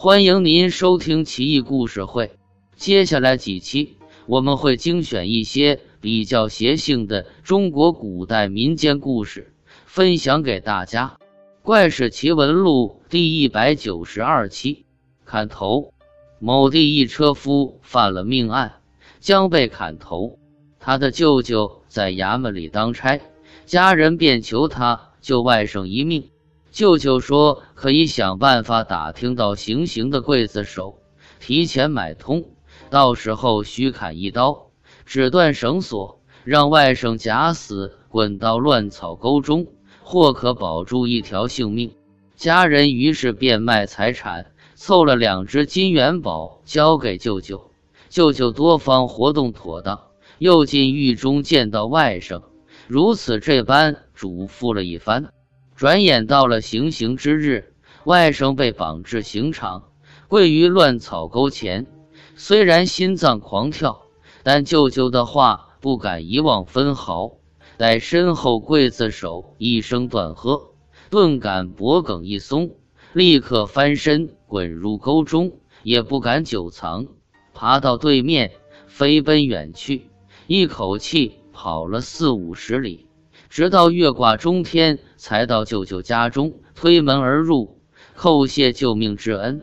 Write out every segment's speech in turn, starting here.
欢迎您收听奇异故事会。接下来几期我们会精选一些比较邪性的中国古代民间故事，分享给大家。《怪事奇闻录》第一百九十二期，砍头。某地一车夫犯了命案，将被砍头。他的舅舅在衙门里当差，家人便求他救外甥一命。舅舅说可以想办法打听到行刑的刽子手，提前买通，到时候虚砍一刀，只断绳索，让外甥假死滚到乱草沟中，或可保住一条性命。家人于是变卖财产。凑了两只金元宝交给舅舅，舅舅多方活动妥当，又进狱中见到外甥，如此这般嘱咐了一番。转眼到了行刑之日，外甥被绑至刑场，跪于乱草沟前。虽然心脏狂跳，但舅舅的话不敢遗忘分毫。待身后刽子手一声断喝，顿感脖梗一松。立刻翻身滚入沟中，也不敢久藏，爬到对面，飞奔远去，一口气跑了四五十里，直到月挂中天，才到舅舅家中，推门而入，叩谢救命之恩。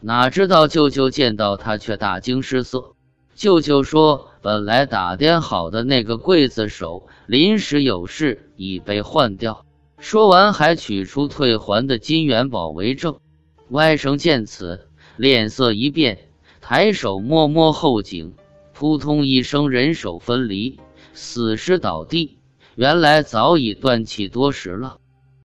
哪知道舅舅见到他，却大惊失色。舅舅说：“本来打点好的那个刽子手，临时有事，已被换掉。”说完，还取出退还的金元宝为证。外甥见此，脸色一变，抬手摸摸后颈，扑通一声，人手分离，死尸倒地。原来早已断气多时了。